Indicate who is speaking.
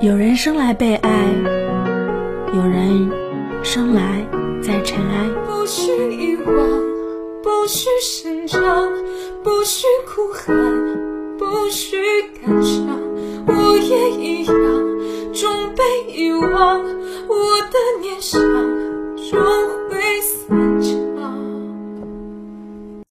Speaker 1: 有人生来被爱，有人生来在尘埃，
Speaker 2: 不需遗忘，不需成长，不需哭喊，不需感伤，我也一样，终被遗忘，我的念想终。